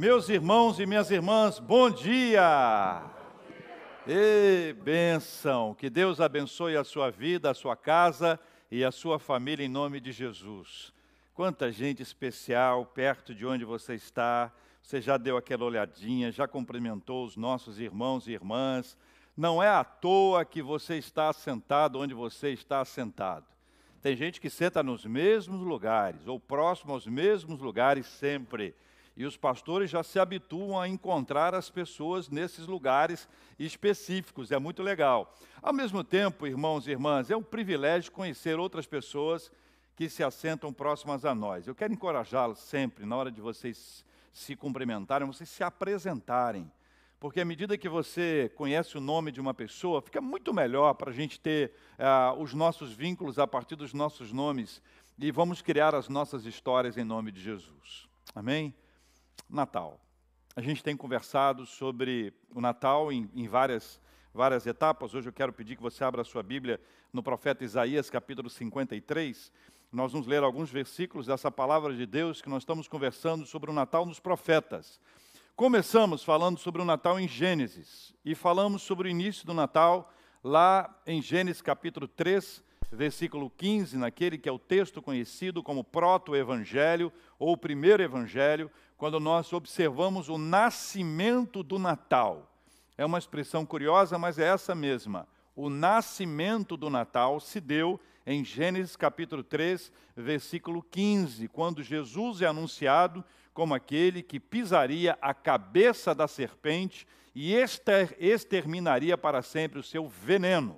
Meus irmãos e minhas irmãs, bom dia! E bênção! Que Deus abençoe a sua vida, a sua casa e a sua família em nome de Jesus. Quanta gente especial perto de onde você está. Você já deu aquela olhadinha, já cumprimentou os nossos irmãos e irmãs. Não é à toa que você está sentado onde você está sentado. Tem gente que senta nos mesmos lugares, ou próximo aos mesmos lugares sempre. E os pastores já se habituam a encontrar as pessoas nesses lugares específicos, é muito legal. Ao mesmo tempo, irmãos e irmãs, é um privilégio conhecer outras pessoas que se assentam próximas a nós. Eu quero encorajá-los sempre, na hora de vocês se cumprimentarem, vocês se apresentarem. Porque à medida que você conhece o nome de uma pessoa, fica muito melhor para a gente ter uh, os nossos vínculos a partir dos nossos nomes e vamos criar as nossas histórias em nome de Jesus. Amém? Natal. A gente tem conversado sobre o Natal em, em várias, várias etapas. Hoje eu quero pedir que você abra a sua Bíblia no profeta Isaías, capítulo 53. Nós vamos ler alguns versículos dessa palavra de Deus que nós estamos conversando sobre o Natal nos profetas. Começamos falando sobre o Natal em Gênesis e falamos sobre o início do Natal lá em Gênesis capítulo 3, versículo 15, naquele que é o texto conhecido como proto-evangelho ou primeiro evangelho, quando nós observamos o nascimento do Natal. É uma expressão curiosa, mas é essa mesma. O nascimento do Natal se deu em Gênesis capítulo 3, versículo 15, quando Jesus é anunciado como aquele que pisaria a cabeça da serpente e exterminaria para sempre o seu veneno.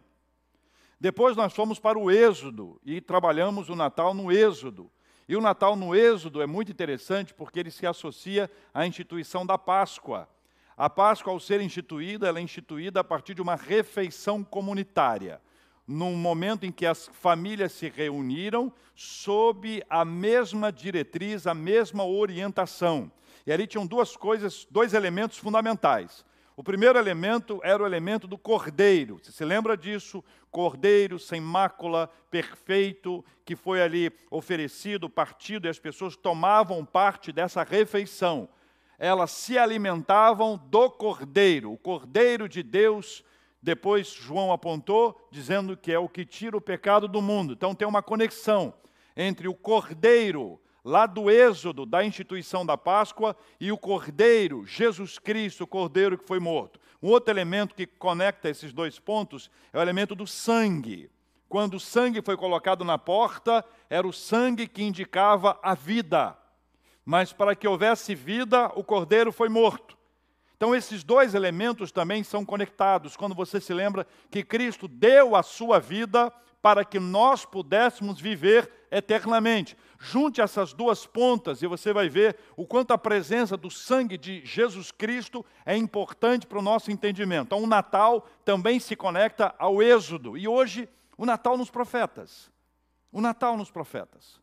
Depois nós fomos para o Êxodo e trabalhamos o Natal no Êxodo. E o Natal no Êxodo é muito interessante porque ele se associa à instituição da Páscoa. A Páscoa, ao ser instituída, ela é instituída a partir de uma refeição comunitária, num momento em que as famílias se reuniram sob a mesma diretriz, a mesma orientação. E ali tinham duas coisas, dois elementos fundamentais. O primeiro elemento era o elemento do cordeiro. Você se lembra disso? Cordeiro sem mácula, perfeito, que foi ali oferecido, partido, e as pessoas tomavam parte dessa refeição. Elas se alimentavam do cordeiro, o cordeiro de Deus. Depois João apontou, dizendo que é o que tira o pecado do mundo. Então tem uma conexão entre o cordeiro lá do Êxodo, da instituição da Páscoa, e o Cordeiro, Jesus Cristo, o Cordeiro que foi morto. Um outro elemento que conecta esses dois pontos é o elemento do sangue. Quando o sangue foi colocado na porta, era o sangue que indicava a vida. Mas para que houvesse vida, o cordeiro foi morto. Então, esses dois elementos também são conectados. Quando você se lembra que Cristo deu a sua vida para que nós pudéssemos viver eternamente. Junte essas duas pontas e você vai ver o quanto a presença do sangue de Jesus Cristo é importante para o nosso entendimento. Então, o Natal também se conecta ao Êxodo. E hoje, o Natal nos profetas. O Natal nos profetas.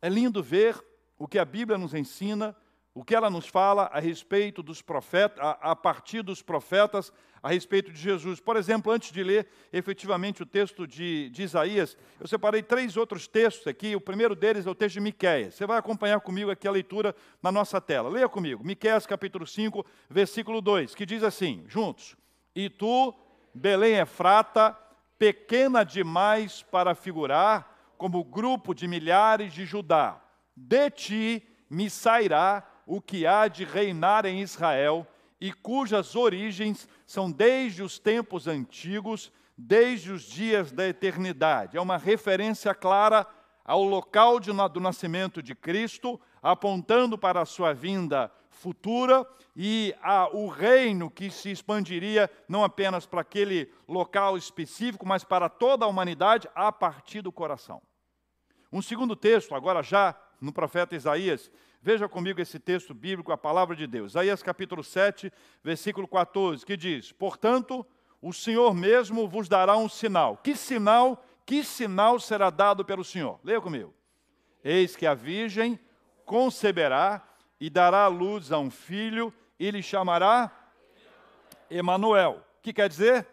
É lindo ver o que a Bíblia nos ensina o que ela nos fala a respeito dos profetas, a, a, partir dos profetas, a respeito de Jesus. Por exemplo, antes de ler efetivamente o texto de, de, Isaías, eu separei três outros textos aqui. O primeiro deles é o texto de Miquéias. Você vai acompanhar comigo aqui a leitura na nossa tela. Leia comigo, Miquéias capítulo 5, versículo 2, que diz assim, juntos: E tu, Belém Efrata, pequena demais para figurar como grupo de milhares de Judá, de ti me sairá o que há de reinar em Israel e cujas origens são desde os tempos antigos, desde os dias da eternidade. É uma referência clara ao local de, do nascimento de Cristo, apontando para a sua vinda futura e ao reino que se expandiria não apenas para aquele local específico, mas para toda a humanidade a partir do coração. Um segundo texto, agora já no profeta Isaías, Veja comigo esse texto bíblico, a palavra de Deus. Isaías capítulo 7, versículo 14, que diz: Portanto, o Senhor mesmo vos dará um sinal. Que sinal? Que sinal será dado pelo Senhor? Leia comigo. Eis que a virgem conceberá e dará luz a um filho e lhe chamará Emanuel. O que quer dizer?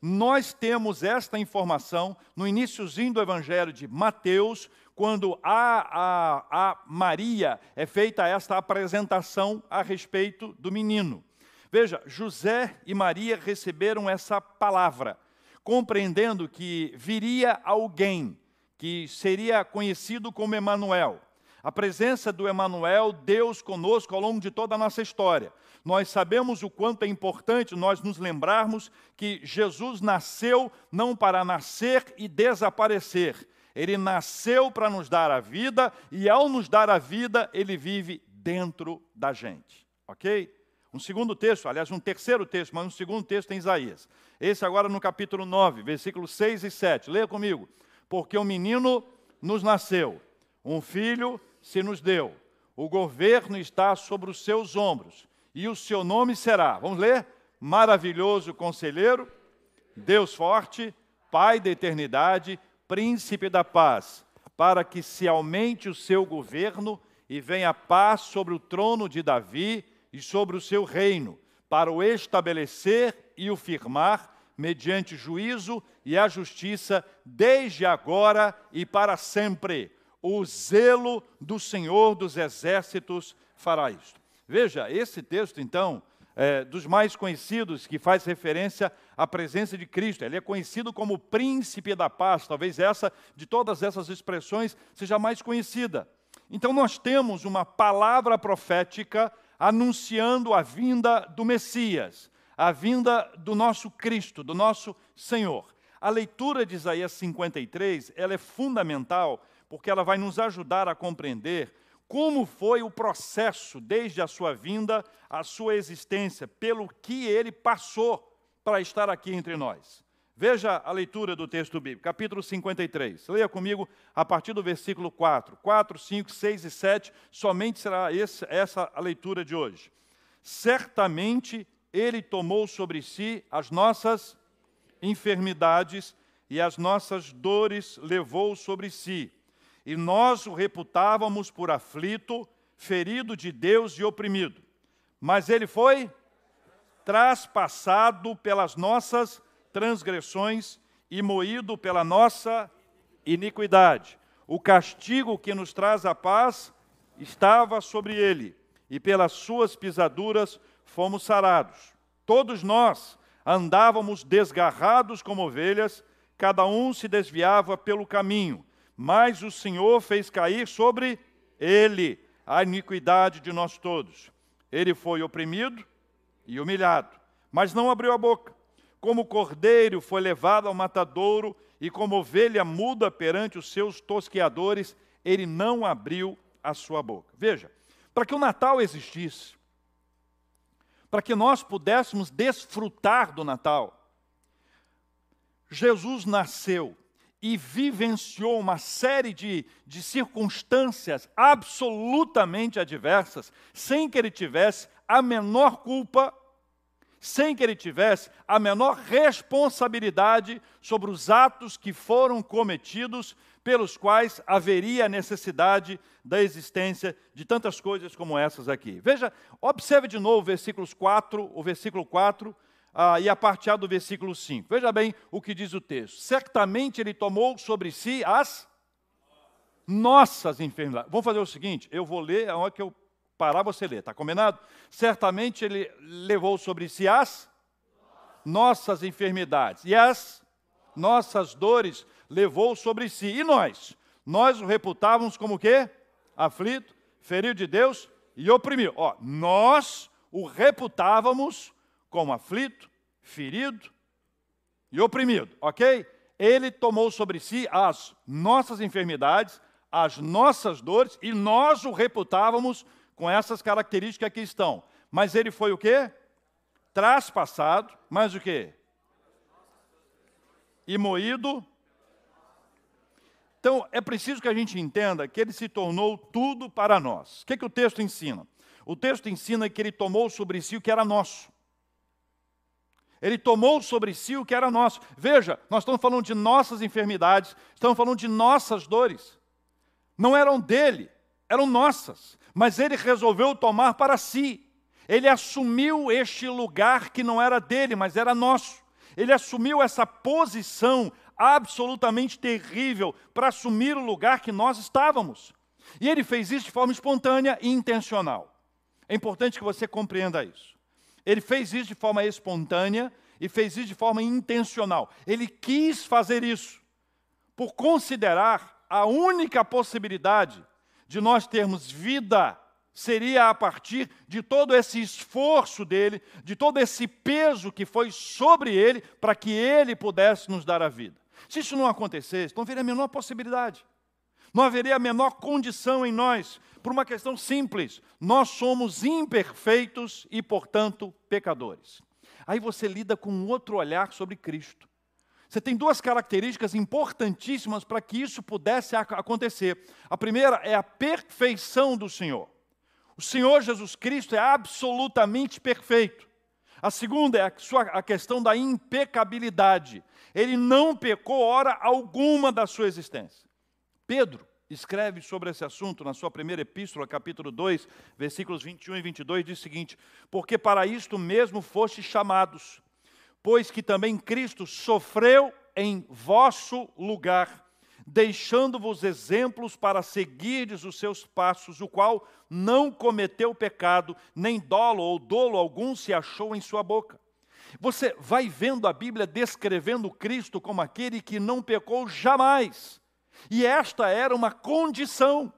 Nós temos esta informação no iníciozinho do evangelho de Mateus, quando a, a, a Maria é feita esta apresentação a respeito do menino. Veja, José e Maria receberam essa palavra, compreendendo que viria alguém que seria conhecido como Emanuel. A presença do Emanuel, Deus conosco ao longo de toda a nossa história. Nós sabemos o quanto é importante nós nos lembrarmos que Jesus nasceu não para nascer e desaparecer. Ele nasceu para nos dar a vida e ao nos dar a vida, ele vive dentro da gente. OK? Um segundo texto, aliás, um terceiro texto, mas um segundo texto em Isaías. Esse agora no capítulo 9, versículos 6 e 7. Leia comigo. Porque um menino nos nasceu, um filho se nos deu, o governo está sobre os seus ombros, e o seu nome será, vamos ler? Maravilhoso conselheiro, Deus forte, Pai da eternidade, príncipe da paz, para que se aumente o seu governo e venha paz sobre o trono de Davi e sobre o seu reino, para o estabelecer e o firmar mediante juízo e a justiça, desde agora e para sempre. O zelo do Senhor dos exércitos fará isto. Veja, esse texto, então, é dos mais conhecidos, que faz referência à presença de Cristo. Ele é conhecido como príncipe da paz. Talvez essa, de todas essas expressões, seja mais conhecida. Então, nós temos uma palavra profética anunciando a vinda do Messias, a vinda do nosso Cristo, do nosso Senhor. A leitura de Isaías 53, ela é fundamental, porque ela vai nos ajudar a compreender como foi o processo desde a sua vinda, a sua existência, pelo que ele passou para estar aqui entre nós. Veja a leitura do texto bíblico, capítulo 53. Leia comigo a partir do versículo 4. 4, 5, 6 e 7, somente será esse, essa a leitura de hoje. Certamente ele tomou sobre si as nossas enfermidades e as nossas dores levou sobre si. E nós o reputávamos por aflito, ferido de Deus e oprimido. Mas ele foi traspassado pelas nossas transgressões e moído pela nossa iniquidade. O castigo que nos traz a paz estava sobre ele, e pelas suas pisaduras fomos sarados. Todos nós andávamos desgarrados como ovelhas, cada um se desviava pelo caminho, mas o Senhor fez cair sobre ele a iniquidade de nós todos. Ele foi oprimido e humilhado, mas não abriu a boca. Como cordeiro foi levado ao matadouro, e como ovelha muda perante os seus tosqueadores, ele não abriu a sua boca. Veja, para que o Natal existisse, para que nós pudéssemos desfrutar do Natal, Jesus nasceu e vivenciou uma série de, de circunstâncias absolutamente adversas, sem que ele tivesse a menor culpa sem que ele tivesse a menor responsabilidade sobre os atos que foram cometidos, pelos quais haveria necessidade da existência de tantas coisas como essas aqui. Veja, observe de novo versículos 4, o versículo 4 ah, e a parte A do versículo 5. Veja bem o que diz o texto. Certamente ele tomou sobre si as nossas enfermidades. Vamos fazer o seguinte, eu vou ler aonde que eu parar você ler, está combinado? Certamente ele levou sobre si as nossas enfermidades e as nossas dores levou sobre si. E nós? Nós o reputávamos como quê? Aflito, ferido de Deus e oprimido. Ó, nós o reputávamos como aflito, ferido e oprimido, ok? Ele tomou sobre si as nossas enfermidades, as nossas dores, e nós o reputávamos com essas características que estão. Mas ele foi o quê? Traspassado, mas o quê? E moído. Então, é preciso que a gente entenda que ele se tornou tudo para nós. O que, que o texto ensina? O texto ensina que ele tomou sobre si o que era nosso. Ele tomou sobre si o que era nosso. Veja, nós estamos falando de nossas enfermidades, estamos falando de nossas dores. Não eram dele, eram nossas mas ele resolveu tomar para si. Ele assumiu este lugar que não era dele, mas era nosso. Ele assumiu essa posição absolutamente terrível para assumir o lugar que nós estávamos. E ele fez isso de forma espontânea e intencional. É importante que você compreenda isso. Ele fez isso de forma espontânea e fez isso de forma intencional. Ele quis fazer isso por considerar a única possibilidade de nós termos vida seria a partir de todo esse esforço dele, de todo esse peso que foi sobre ele para que ele pudesse nos dar a vida. Se isso não acontecesse, não haveria a menor possibilidade. Não haveria a menor condição em nós, por uma questão simples: nós somos imperfeitos e, portanto, pecadores. Aí você lida com outro olhar sobre Cristo. Você tem duas características importantíssimas para que isso pudesse acontecer. A primeira é a perfeição do Senhor. O Senhor Jesus Cristo é absolutamente perfeito. A segunda é a, sua, a questão da impecabilidade. Ele não pecou hora alguma da sua existência. Pedro escreve sobre esse assunto na sua primeira epístola, capítulo 2, versículos 21 e 22, diz o seguinte: Porque para isto mesmo foste chamados, pois que também Cristo sofreu em vosso lugar, deixando-vos exemplos para seguirdes os seus passos, o qual não cometeu pecado, nem dolo ou dolo algum se achou em sua boca. Você vai vendo a Bíblia descrevendo Cristo como aquele que não pecou jamais e esta era uma condição.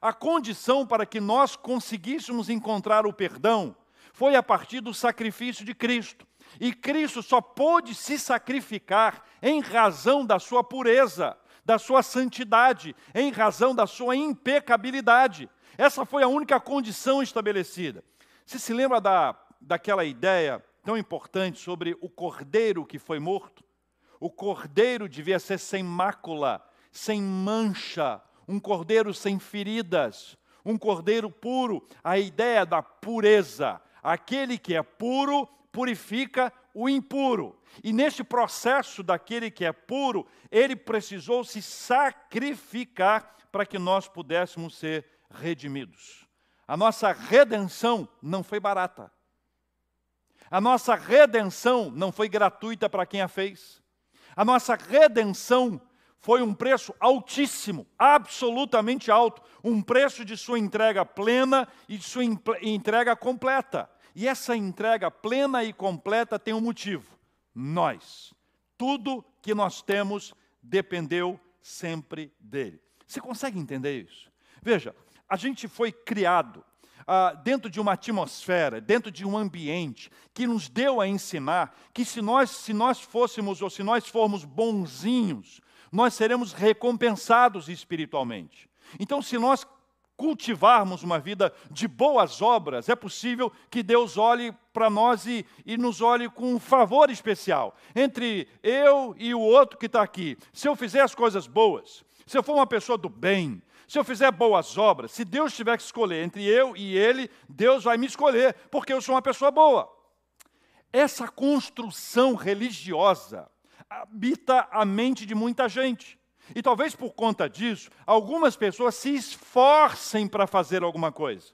A condição para que nós conseguíssemos encontrar o perdão foi a partir do sacrifício de Cristo. E Cristo só pôde se sacrificar em razão da sua pureza, da sua santidade, em razão da sua impecabilidade. Essa foi a única condição estabelecida. Você se lembra da, daquela ideia tão importante sobre o cordeiro que foi morto? O cordeiro devia ser sem mácula, sem mancha, um cordeiro sem feridas, um cordeiro puro. A ideia da pureza. Aquele que é puro purifica o impuro. E nesse processo daquele que é puro, ele precisou se sacrificar para que nós pudéssemos ser redimidos. A nossa redenção não foi barata. A nossa redenção não foi gratuita para quem a fez. A nossa redenção foi um preço altíssimo, absolutamente alto, um preço de sua entrega plena e de sua entrega completa. E essa entrega plena e completa tem um motivo: nós. Tudo que nós temos dependeu sempre dele. Você consegue entender isso? Veja, a gente foi criado ah, dentro de uma atmosfera, dentro de um ambiente que nos deu a ensinar que se nós, se nós fôssemos ou se nós formos bonzinhos, nós seremos recompensados espiritualmente. Então, se nós cultivarmos uma vida de boas obras, é possível que Deus olhe para nós e, e, nos olhe com um favor especial. Entre eu e o outro que está aqui, se eu fizer as coisas boas, se eu for uma pessoa do bem, se eu fizer boas obras, se Deus tiver que escolher entre eu e ele, Deus vai me escolher, porque eu sou uma pessoa boa. Essa construção religiosa, habita a mente de muita gente. E talvez por conta disso, algumas pessoas se esforcem para fazer alguma coisa,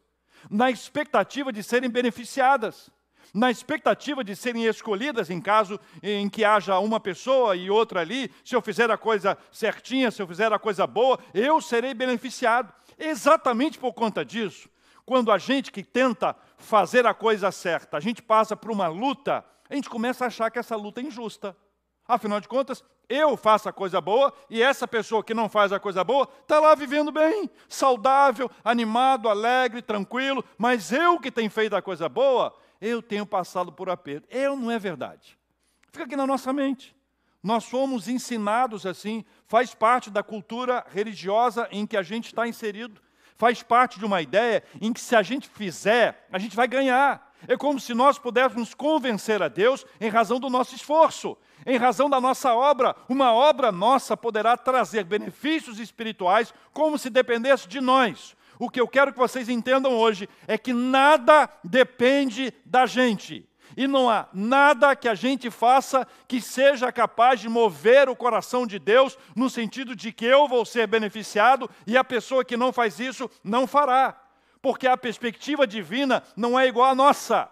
na expectativa de serem beneficiadas, na expectativa de serem escolhidas em caso em que haja uma pessoa e outra ali, se eu fizer a coisa certinha, se eu fizer a coisa boa, eu serei beneficiado. Exatamente por conta disso, quando a gente que tenta fazer a coisa certa, a gente passa por uma luta, a gente começa a achar que essa luta é injusta. Afinal de contas, eu faço a coisa boa e essa pessoa que não faz a coisa boa está lá vivendo bem, saudável, animado, alegre, tranquilo, mas eu que tenho feito a coisa boa, eu tenho passado por aperto. Eu não é verdade. Fica aqui na nossa mente. Nós somos ensinados assim, faz parte da cultura religiosa em que a gente está inserido, faz parte de uma ideia em que se a gente fizer, a gente vai ganhar. É como se nós pudéssemos convencer a Deus em razão do nosso esforço, em razão da nossa obra. Uma obra nossa poderá trazer benefícios espirituais como se dependesse de nós. O que eu quero que vocês entendam hoje é que nada depende da gente. E não há nada que a gente faça que seja capaz de mover o coração de Deus no sentido de que eu vou ser beneficiado e a pessoa que não faz isso não fará porque a perspectiva divina não é igual à nossa.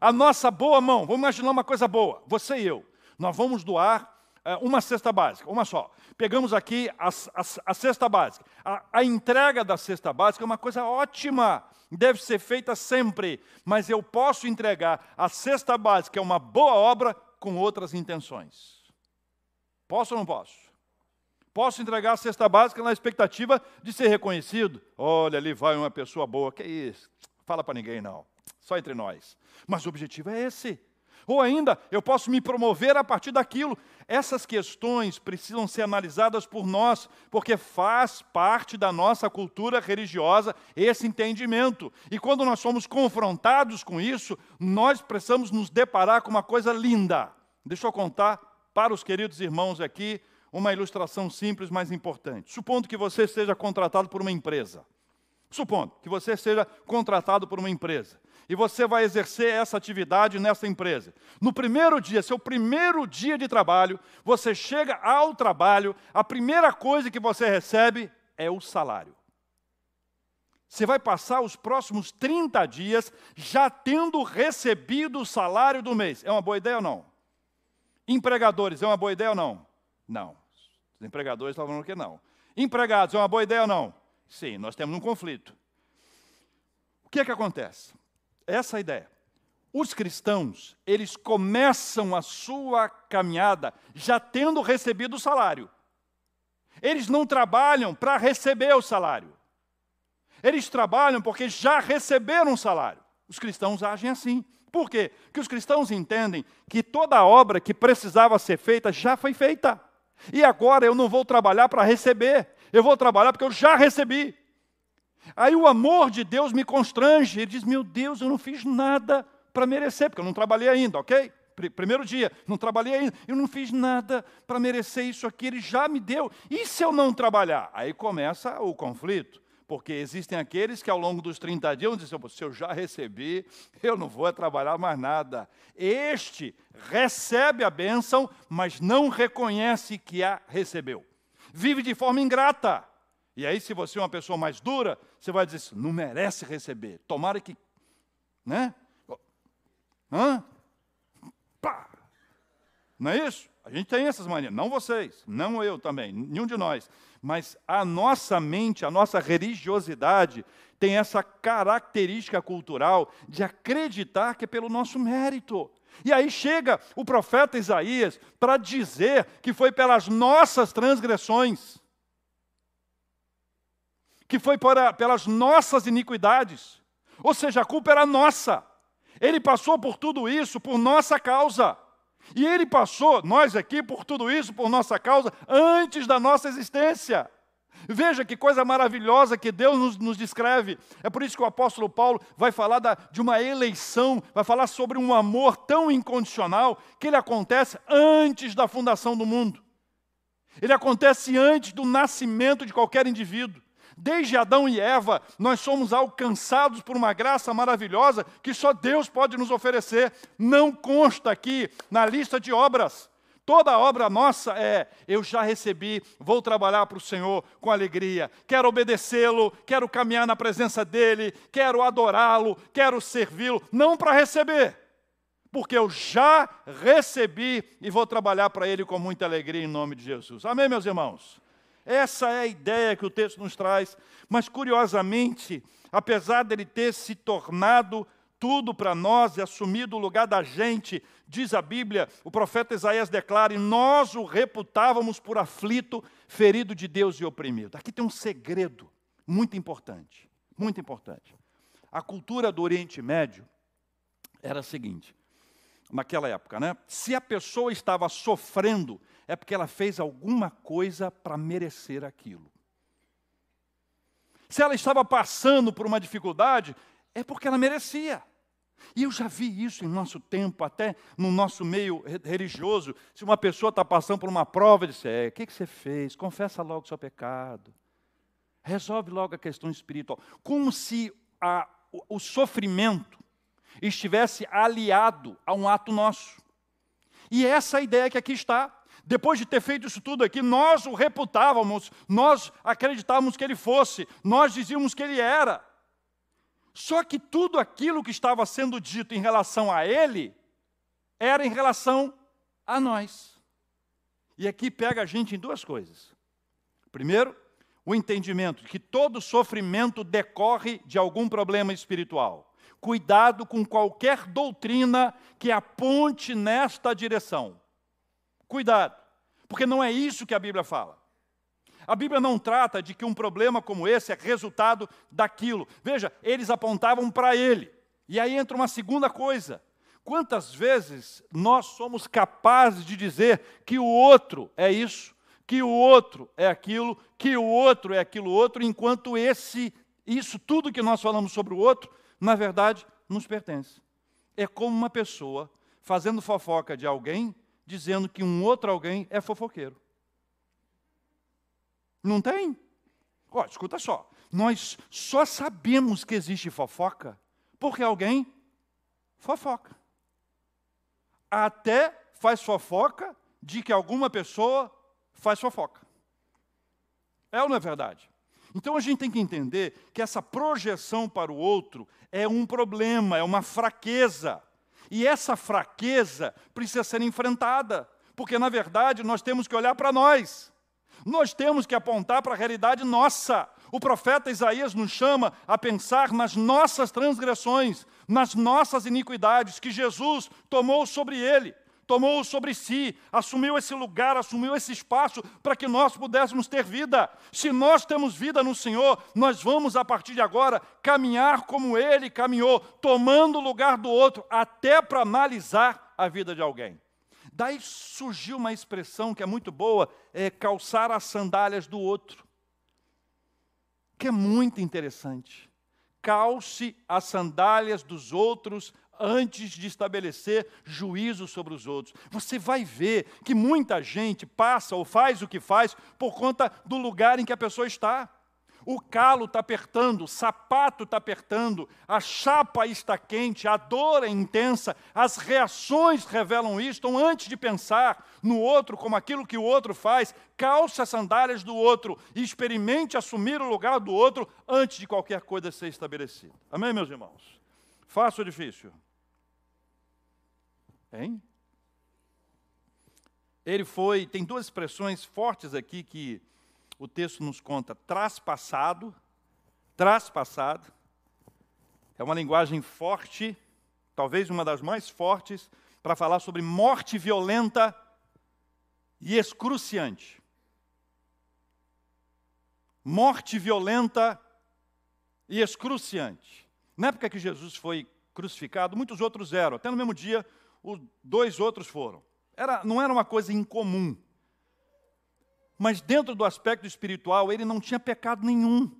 A nossa boa mão, vamos imaginar uma coisa boa, você e eu, nós vamos doar é, uma cesta básica, uma só. Pegamos aqui a, a, a cesta básica. A, a entrega da cesta básica é uma coisa ótima, deve ser feita sempre, mas eu posso entregar a cesta básica, é uma boa obra, com outras intenções. Posso ou não posso? Posso entregar a cesta básica na expectativa de ser reconhecido. Olha, ali vai uma pessoa boa. Que isso? Fala para ninguém não. Só entre nós. Mas o objetivo é esse. Ou ainda, eu posso me promover a partir daquilo. Essas questões precisam ser analisadas por nós, porque faz parte da nossa cultura religiosa esse entendimento. E quando nós somos confrontados com isso, nós precisamos nos deparar com uma coisa linda. Deixa eu contar para os queridos irmãos aqui uma ilustração simples, mas importante. Supondo que você seja contratado por uma empresa. Supondo que você seja contratado por uma empresa e você vai exercer essa atividade nessa empresa. No primeiro dia, seu primeiro dia de trabalho, você chega ao trabalho, a primeira coisa que você recebe é o salário. Você vai passar os próximos 30 dias já tendo recebido o salário do mês. É uma boa ideia ou não? Empregadores, é uma boa ideia ou não? Não. Os empregadores estavam falando que não. Empregados, é uma boa ideia ou não? Sim, nós temos um conflito. O que é que acontece? Essa é a ideia. Os cristãos, eles começam a sua caminhada já tendo recebido o salário. Eles não trabalham para receber o salário. Eles trabalham porque já receberam o salário. Os cristãos agem assim. Por quê? Porque os cristãos entendem que toda a obra que precisava ser feita já foi feita. E agora eu não vou trabalhar para receber, eu vou trabalhar porque eu já recebi. Aí o amor de Deus me constrange, ele diz: Meu Deus, eu não fiz nada para merecer, porque eu não trabalhei ainda, ok? Primeiro dia, não trabalhei ainda, eu não fiz nada para merecer isso aqui, ele já me deu. E se eu não trabalhar? Aí começa o conflito. Porque existem aqueles que ao longo dos 30 dias vão dizer, se eu já recebi, eu não vou trabalhar mais nada. Este recebe a bênção, mas não reconhece que a recebeu. Vive de forma ingrata. E aí, se você é uma pessoa mais dura, você vai dizer, não merece receber. Tomara que. Né? Hã? Pá! Não é isso? A gente tem essas manias. Não vocês, não eu também, nenhum de nós. Mas a nossa mente, a nossa religiosidade tem essa característica cultural de acreditar que é pelo nosso mérito. E aí chega o profeta Isaías para dizer que foi pelas nossas transgressões, que foi para, pelas nossas iniquidades. Ou seja, a culpa era nossa. Ele passou por tudo isso por nossa causa. E ele passou, nós aqui, por tudo isso, por nossa causa, antes da nossa existência. Veja que coisa maravilhosa que Deus nos, nos, descreve. É por isso que o apóstolo Paulo vai falar da, de uma eleição, vai falar sobre um amor tão incondicional que ele acontece antes da fundação do mundo. Ele acontece antes do nascimento de qualquer indivíduo. Desde Adão e Eva, nós somos alcançados por uma graça maravilhosa que só Deus pode nos oferecer. Não consta aqui na lista de obras. Toda obra nossa é: eu já recebi, vou trabalhar para o Senhor com alegria, quero obedecê-lo, quero caminhar na presença dEle, quero adorá-lo, quero servi-lo, não para receber, porque eu já recebi e vou trabalhar para Ele com muita alegria em nome de Jesus. Amém, meus irmãos? Essa é a ideia que o texto nos traz. Mas, curiosamente, apesar dele ter se tornado tudo para nós e assumido o lugar da gente, diz a Bíblia, o profeta Isaías declara: e nós o reputávamos por aflito, ferido de Deus e oprimido. Aqui tem um segredo muito importante, muito importante. A cultura do Oriente Médio era a seguinte: naquela época, né? Se a pessoa estava sofrendo, é porque ela fez alguma coisa para merecer aquilo. Se ela estava passando por uma dificuldade, é porque ela merecia. E eu já vi isso em nosso tempo, até no nosso meio religioso. Se uma pessoa está passando por uma prova, diz: é, o que, que você fez? Confessa logo o seu pecado. Resolve logo a questão espiritual. Como se a, o, o sofrimento estivesse aliado a um ato nosso. E é essa a ideia que aqui está depois de ter feito isso tudo aqui, nós o reputávamos, nós acreditávamos que ele fosse, nós dizíamos que ele era. Só que tudo aquilo que estava sendo dito em relação a ele, era em relação a nós. E aqui pega a gente em duas coisas. Primeiro, o entendimento de que todo sofrimento decorre de algum problema espiritual. Cuidado com qualquer doutrina que aponte nesta direção. Cuidado, porque não é isso que a Bíblia fala. A Bíblia não trata de que um problema como esse é resultado daquilo. Veja, eles apontavam para ele. E aí entra uma segunda coisa. Quantas vezes nós somos capazes de dizer que o outro é isso, que o outro é aquilo, que o outro é aquilo outro, enquanto esse isso tudo que nós falamos sobre o outro, na verdade, nos pertence. É como uma pessoa fazendo fofoca de alguém, dizendo que um outro alguém é fofoqueiro. Não tem? Ó, escuta só. Nós só sabemos que existe fofoca porque alguém fofoca até faz fofoca de que alguma pessoa faz fofoca. É ou não é verdade? Então a gente tem que entender que essa projeção para o outro é um problema, é uma fraqueza. E essa fraqueza precisa ser enfrentada, porque na verdade nós temos que olhar para nós. Nós temos que apontar para a realidade nossa. O profeta Isaías nos chama a pensar nas nossas transgressões, nas nossas iniquidades que Jesus tomou sobre ele, tomou sobre si, assumiu esse lugar, assumiu esse espaço para que nós pudéssemos ter vida. Se nós temos vida no Senhor, nós vamos a partir de agora caminhar como ele caminhou, tomando o lugar do outro, até para analisar a vida de alguém. Daí surgiu uma expressão que é muito boa, é calçar as sandálias do outro que é muito interessante. Calce as sandálias dos outros antes de estabelecer juízo sobre os outros. Você vai ver que muita gente passa ou faz o que faz por conta do lugar em que a pessoa está o calo está apertando, o sapato está apertando, a chapa está quente, a dor é intensa, as reações revelam isso. Então, antes de pensar no outro como aquilo que o outro faz, calce as sandálias do outro e experimente assumir o lugar do outro antes de qualquer coisa ser estabelecida. Amém, meus irmãos? Fácil ou difícil? Hein? Ele foi, tem duas expressões fortes aqui que o texto nos conta traspassado, traspassado. É uma linguagem forte, talvez uma das mais fortes, para falar sobre morte violenta e excruciante. Morte violenta e excruciante. Na época que Jesus foi crucificado, muitos outros eram. Até no mesmo dia, os dois outros foram. Era, não era uma coisa incomum mas dentro do aspecto espiritual, ele não tinha pecado nenhum.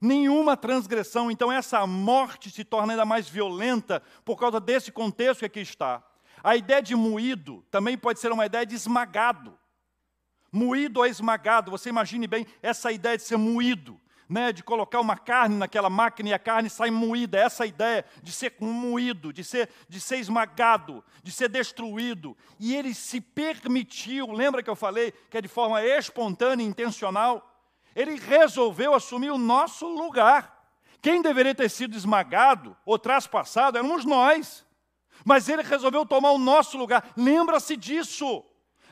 Nenhuma transgressão, então essa morte se torna ainda mais violenta por causa desse contexto que aqui está. A ideia de moído também pode ser uma ideia de esmagado. Moído ou esmagado, você imagine bem essa ideia de ser moído né, de colocar uma carne naquela máquina e a carne sai moída. Essa ideia de ser moído, de ser, de ser esmagado, de ser destruído. E ele se permitiu, lembra que eu falei que é de forma espontânea e intencional? Ele resolveu assumir o nosso lugar. Quem deveria ter sido esmagado ou traspassado éramos nós. Mas ele resolveu tomar o nosso lugar. Lembra-se disso.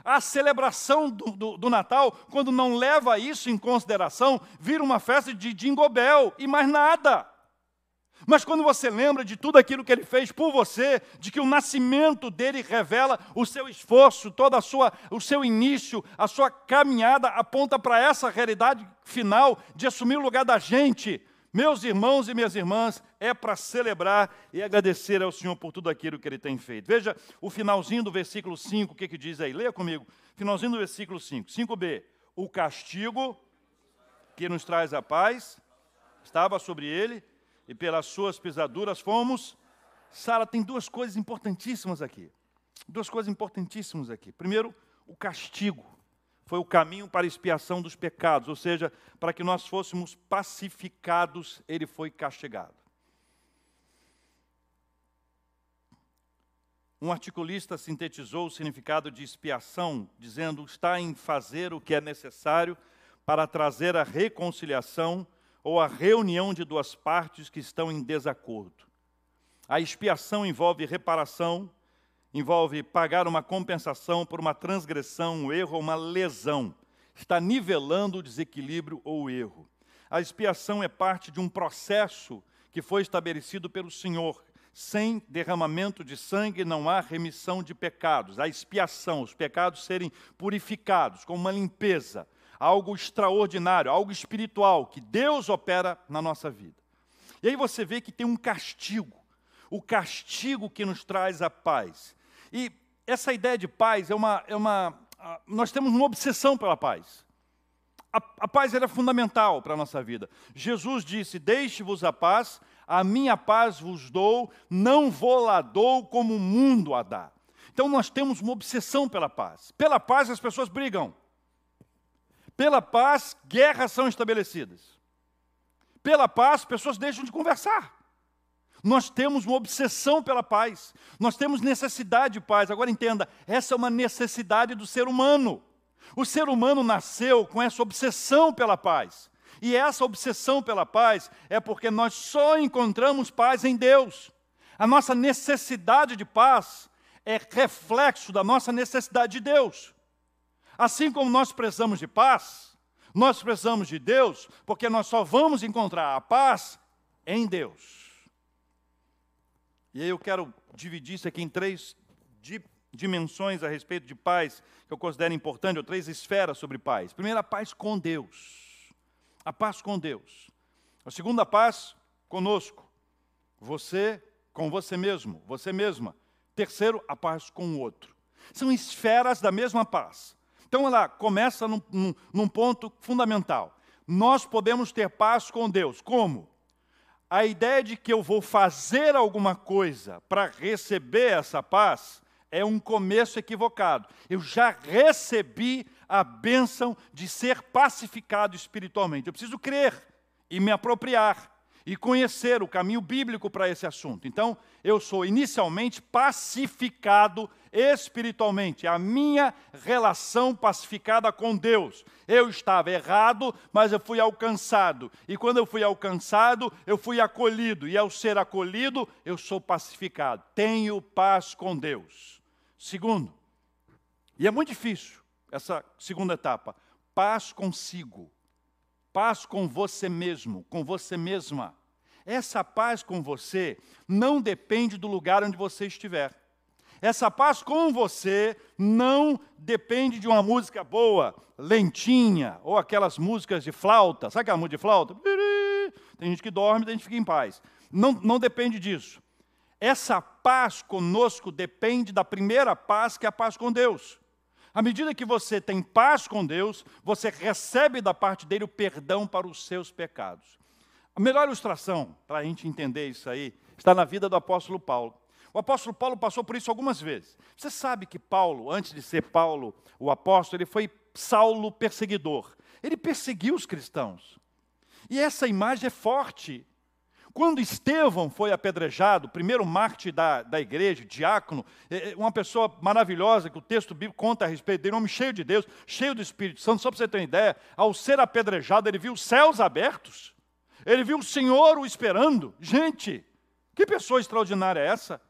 A celebração do, do, do, Natal, quando não leva isso em consideração, vira uma festa de Jingobel e mais nada. Mas quando você lembra de tudo aquilo que ele fez por você, de que o nascimento dele revela o seu esforço, toda a sua, o seu início, a sua caminhada aponta para essa realidade final de assumir o lugar da gente, meus irmãos e minhas irmãs, é para celebrar e agradecer ao Senhor por tudo aquilo que Ele tem feito. Veja o finalzinho do versículo 5, o que, que diz aí? Leia comigo. Finalzinho do versículo 5. 5b. O castigo que nos traz a paz estava sobre ele, e pelas suas pisaduras fomos. Sara, tem duas coisas importantíssimas aqui. Duas coisas importantíssimas aqui. Primeiro, o castigo foi o caminho para a expiação dos pecados, ou seja, para que nós fôssemos pacificados, ele foi castigado. Um articulista sintetizou o significado de expiação, dizendo: está em fazer o que é necessário para trazer a reconciliação ou a reunião de duas partes que estão em desacordo. A expiação envolve reparação, envolve pagar uma compensação por uma transgressão, um erro ou uma lesão. Está nivelando o desequilíbrio ou o erro. A expiação é parte de um processo que foi estabelecido pelo Senhor. Sem derramamento de sangue não há remissão de pecados. A expiação, os pecados serem purificados, com uma limpeza, algo extraordinário, algo espiritual que Deus opera na nossa vida. E aí você vê que tem um castigo, o castigo que nos traz a paz. E essa ideia de paz é uma. É uma nós temos uma obsessão pela paz a, a paz era fundamental para a nossa vida. Jesus disse: Deixe-vos a paz, a minha paz vos dou, não vou lá dou como o mundo a dá. Então nós temos uma obsessão pela paz. Pela paz as pessoas brigam. Pela paz, guerras são estabelecidas. Pela paz, pessoas deixam de conversar. Nós temos uma obsessão pela paz. Nós temos necessidade de paz. Agora entenda, essa é uma necessidade do ser humano. O ser humano nasceu com essa obsessão pela paz. E essa obsessão pela paz é porque nós só encontramos paz em Deus. A nossa necessidade de paz é reflexo da nossa necessidade de Deus. Assim como nós precisamos de paz, nós precisamos de Deus, porque nós só vamos encontrar a paz em Deus. E aí eu quero dividir isso aqui em três dimensões a respeito de paz que eu considero importante, ou três esferas sobre paz. Primeiro, a paz com Deus. A paz com Deus. A segunda, a paz conosco. Você com você mesmo, você mesma. Terceiro, a paz com o outro. São esferas da mesma paz. Então ela começa num, num, num ponto fundamental. Nós podemos ter paz com Deus. Como? A ideia de que eu vou fazer alguma coisa para receber essa paz é um começo equivocado. Eu já recebi a bênção de ser pacificado espiritualmente. Eu preciso crer e me apropriar e conhecer o caminho bíblico para esse assunto. Então, eu sou inicialmente pacificado espiritualmente. A minha relação pacificada com Deus. Eu estava errado, mas eu fui alcançado. E quando eu fui alcançado, eu fui acolhido. E ao ser acolhido, eu sou pacificado. Tenho paz com Deus. Segundo, e é muito difícil essa segunda etapa, paz consigo, paz com você mesmo, com você mesma. Essa paz com você não depende do lugar onde você estiver. Essa paz com você não depende de uma música boa, lentinha, ou aquelas músicas de flauta. Sabe aquela música de flauta? Tem gente que dorme, tem gente que fica em paz. Não, não depende disso. Essa paz conosco depende da primeira paz, que é a paz com Deus. À medida que você tem paz com Deus, você recebe da parte dele o perdão para os seus pecados. A melhor ilustração para a gente entender isso aí está na vida do apóstolo Paulo. O apóstolo Paulo passou por isso algumas vezes. Você sabe que Paulo, antes de ser Paulo o apóstolo, ele foi Saulo perseguidor. Ele perseguiu os cristãos. E essa imagem é forte quando Estevão foi apedrejado, primeiro mártir da, da igreja, diácono, é, é, uma pessoa maravilhosa que o texto bíblico conta a respeito dele, um homem cheio de Deus, cheio do Espírito Santo, só para você ter uma ideia, ao ser apedrejado, ele viu os céus abertos, ele viu o Senhor o esperando. Gente, que pessoa extraordinária é essa?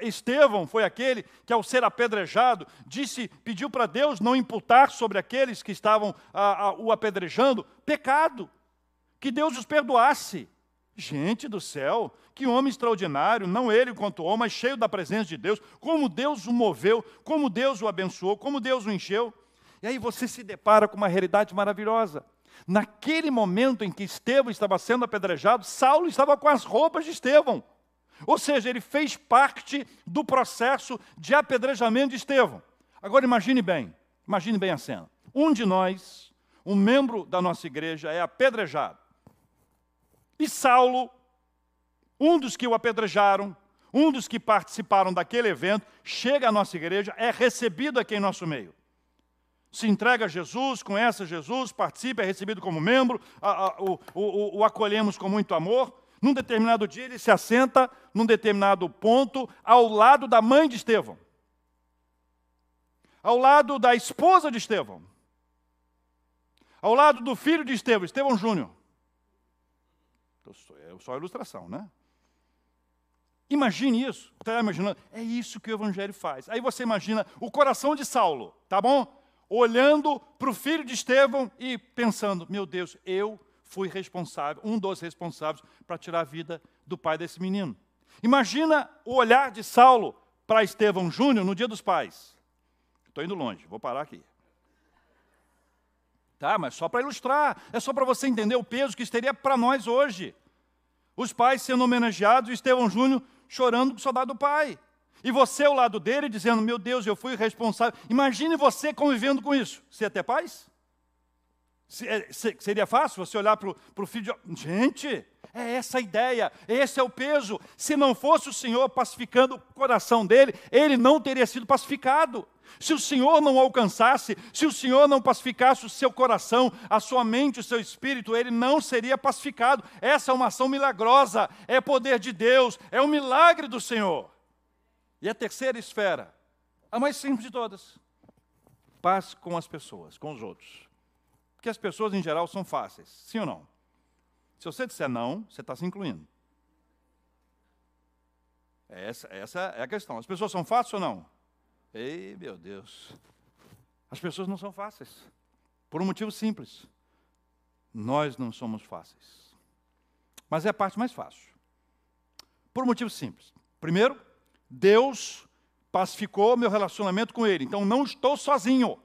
Estevão foi aquele que, ao ser apedrejado, disse, pediu para Deus não imputar sobre aqueles que estavam a, a, o apedrejando pecado, que Deus os perdoasse. Gente do céu, que homem extraordinário, não ele quanto homem, mas cheio da presença de Deus, como Deus o moveu, como Deus o abençoou, como Deus o encheu. E aí você se depara com uma realidade maravilhosa. Naquele momento em que Estevão estava sendo apedrejado, Saulo estava com as roupas de Estevão. Ou seja, ele fez parte do processo de apedrejamento de Estevão. Agora imagine bem, imagine bem a cena. Um de nós, um membro da nossa igreja, é apedrejado. E Saulo, um dos que o apedrejaram, um dos que participaram daquele evento, chega à nossa igreja, é recebido aqui em nosso meio. Se entrega a Jesus, conhece a Jesus, participa, é recebido como membro, a, a, o, o, o acolhemos com muito amor. Num determinado dia, ele se assenta num determinado ponto ao lado da mãe de Estevão, ao lado da esposa de Estevão, ao lado do filho de Estevão, Estevão Júnior. É só ilustração, né? Imagine isso. Está imaginando? É isso que o Evangelho faz. Aí você imagina o coração de Saulo, tá bom? Olhando para o filho de Estevão e pensando: meu Deus, eu fui responsável, um dos responsáveis para tirar a vida do pai desse menino. Imagina o olhar de Saulo para Estevão Júnior no dia dos pais. Estou indo longe, vou parar aqui. Tá, mas só para ilustrar, é só para você entender o peso que isso teria para nós hoje. Os pais sendo homenageados, Estevão Júnior chorando com o saudade do pai. E você ao lado dele dizendo: Meu Deus, eu fui responsável. Imagine você convivendo com isso. Você ia ter paz? É, seria fácil você olhar para o filho de. Gente, é essa a ideia, esse é o peso. Se não fosse o Senhor pacificando o coração dele, ele não teria sido pacificado. Se o Senhor não alcançasse, se o Senhor não pacificasse o seu coração, a sua mente, o seu espírito, ele não seria pacificado. Essa é uma ação milagrosa, é poder de Deus, é um milagre do Senhor. E a terceira esfera, a mais simples de todas, paz com as pessoas, com os outros. Porque as pessoas em geral são fáceis, sim ou não? Se você disser não, você está se incluindo. Essa, essa é a questão. As pessoas são fáceis ou não? Ei, meu Deus. As pessoas não são fáceis. Por um motivo simples. Nós não somos fáceis. Mas é a parte mais fácil. Por um motivo simples. Primeiro, Deus pacificou meu relacionamento com Ele. Então não estou sozinho.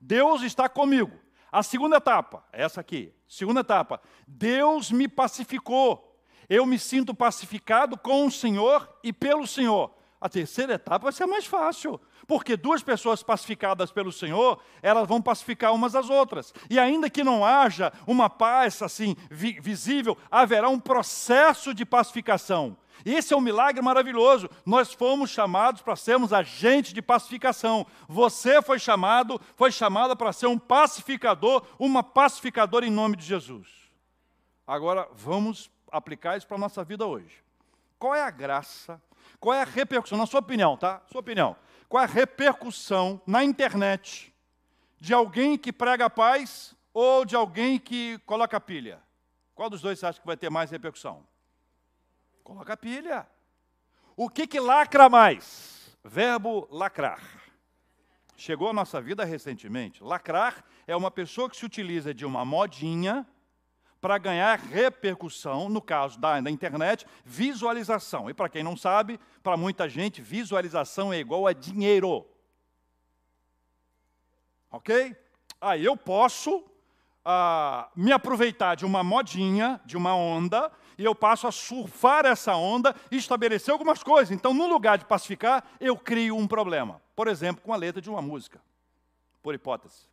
Deus está comigo. A segunda etapa, essa aqui. Segunda etapa. Deus me pacificou. Eu me sinto pacificado com o Senhor e pelo Senhor. A terceira etapa vai ser mais fácil. Porque duas pessoas pacificadas pelo Senhor, elas vão pacificar umas às outras. E ainda que não haja uma paz assim vi visível, haverá um processo de pacificação. Esse é um milagre maravilhoso. Nós fomos chamados para sermos agentes de pacificação. Você foi chamado, foi chamada para ser um pacificador, uma pacificadora em nome de Jesus. Agora vamos aplicar isso para a nossa vida hoje. Qual é a graça? Qual é a repercussão? Na sua opinião, tá? Sua opinião qual é a repercussão na internet de alguém que prega paz ou de alguém que coloca pilha? Qual dos dois você acha que vai ter mais repercussão? Coloca pilha. O que, que lacra mais? Verbo lacrar. Chegou à nossa vida recentemente. Lacrar é uma pessoa que se utiliza de uma modinha para ganhar repercussão, no caso da, da internet, visualização. E para quem não sabe, para muita gente, visualização é igual a dinheiro. Ok? Aí eu posso ah, me aproveitar de uma modinha, de uma onda, e eu passo a surfar essa onda e estabelecer algumas coisas. Então, no lugar de pacificar, eu crio um problema. Por exemplo, com a letra de uma música, por hipótese.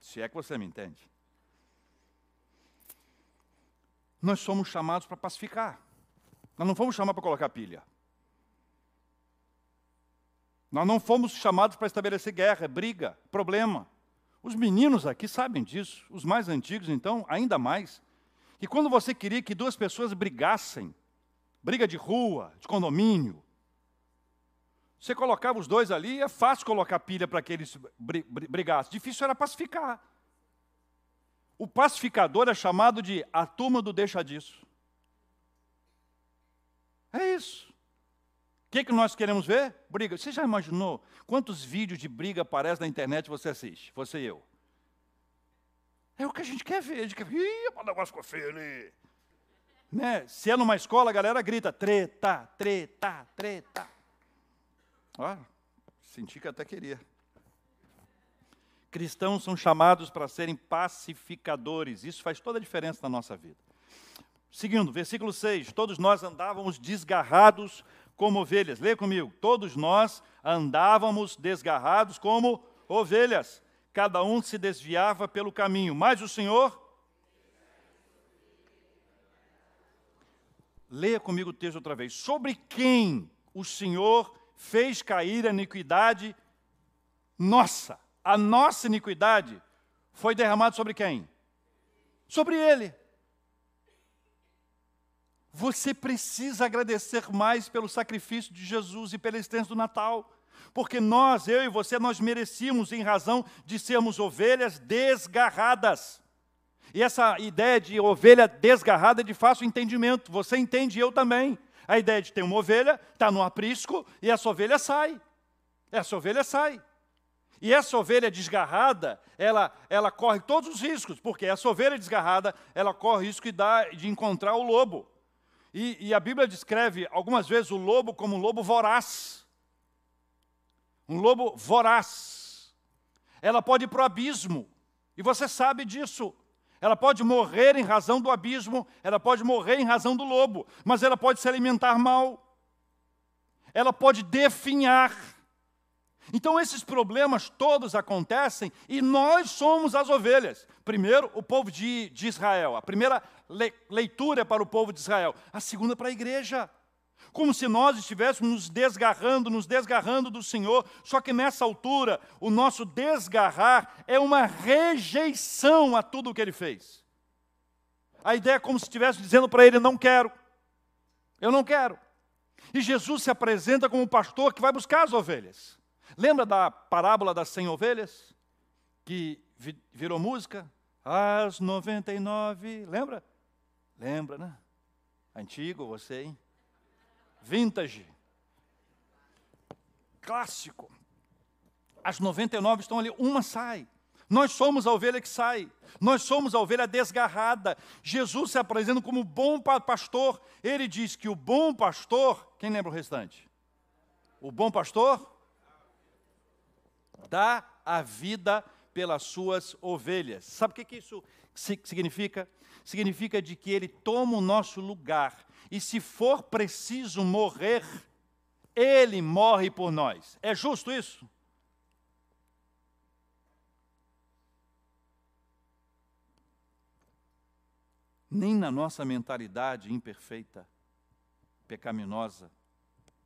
Se é que você me entende. Nós somos chamados para pacificar. Nós não fomos chamados para colocar pilha. Nós não fomos chamados para estabelecer guerra, briga, problema. Os meninos aqui sabem disso, os mais antigos, então, ainda mais. Que quando você queria que duas pessoas brigassem, briga de rua, de condomínio, você colocava os dois ali, é fácil colocar pilha para que eles brigassem. Difícil era pacificar. O pacificador é chamado de a turma do deixa disso. É isso. Que, que nós queremos ver? Briga. Você já imaginou quantos vídeos de briga aparecem na internet você assiste? Você e eu. É o que a gente quer ver. A gente quer ver. Ih, o negócio ali. Né? Se é numa escola, a galera grita treta, treta, treta. Ah, senti que até queria. Cristãos são chamados para serem pacificadores. Isso faz toda a diferença na nossa vida. Seguindo, versículo 6. Todos nós andávamos desgarrados como ovelhas. Leia comigo. Todos nós andávamos desgarrados como ovelhas. Cada um se desviava pelo caminho. Mas o Senhor. Leia comigo o texto outra vez. Sobre quem o Senhor fez cair a iniquidade nossa. A nossa iniquidade foi derramada sobre quem? Sobre ele. Você precisa agradecer mais pelo sacrifício de Jesus e pela existência do Natal. Porque nós, eu e você, nós merecíamos em razão de sermos ovelhas desgarradas. E essa ideia de ovelha desgarrada é de fácil entendimento. Você entende, eu também. A ideia de ter uma ovelha, está no aprisco e essa ovelha sai. Essa ovelha sai. E essa ovelha desgarrada, ela, ela corre todos os riscos, porque essa ovelha desgarrada, ela corre o risco de, dar, de encontrar o lobo. E, e a Bíblia descreve algumas vezes o lobo como um lobo voraz. Um lobo voraz. Ela pode ir para o abismo, e você sabe disso. Ela pode morrer em razão do abismo, ela pode morrer em razão do lobo, mas ela pode se alimentar mal. Ela pode definhar. Então, esses problemas todos acontecem e nós somos as ovelhas. Primeiro, o povo de, de Israel. A primeira le, leitura é para o povo de Israel. A segunda, para a igreja. Como se nós estivéssemos nos desgarrando, nos desgarrando do Senhor. Só que nessa altura, o nosso desgarrar é uma rejeição a tudo o que ele fez. A ideia é como se estivesse dizendo para ele: não quero. Eu não quero. E Jesus se apresenta como um pastor que vai buscar as ovelhas. Lembra da parábola das cem ovelhas? Que virou música? As 99, lembra? Lembra, né? Antigo você, hein? Vintage. Clássico. As 99 estão ali, uma sai. Nós somos a ovelha que sai. Nós somos a ovelha desgarrada. Jesus se apresenta como bom pastor. Ele diz que o bom pastor, quem lembra o restante? O bom pastor dá a vida pelas suas ovelhas. Sabe o que, isso significa? Significa de que ele toma o nosso lugar e, se for preciso morrer, ele morre por nós. É justo isso? Nem na nossa mentalidade imperfeita, pecaminosa,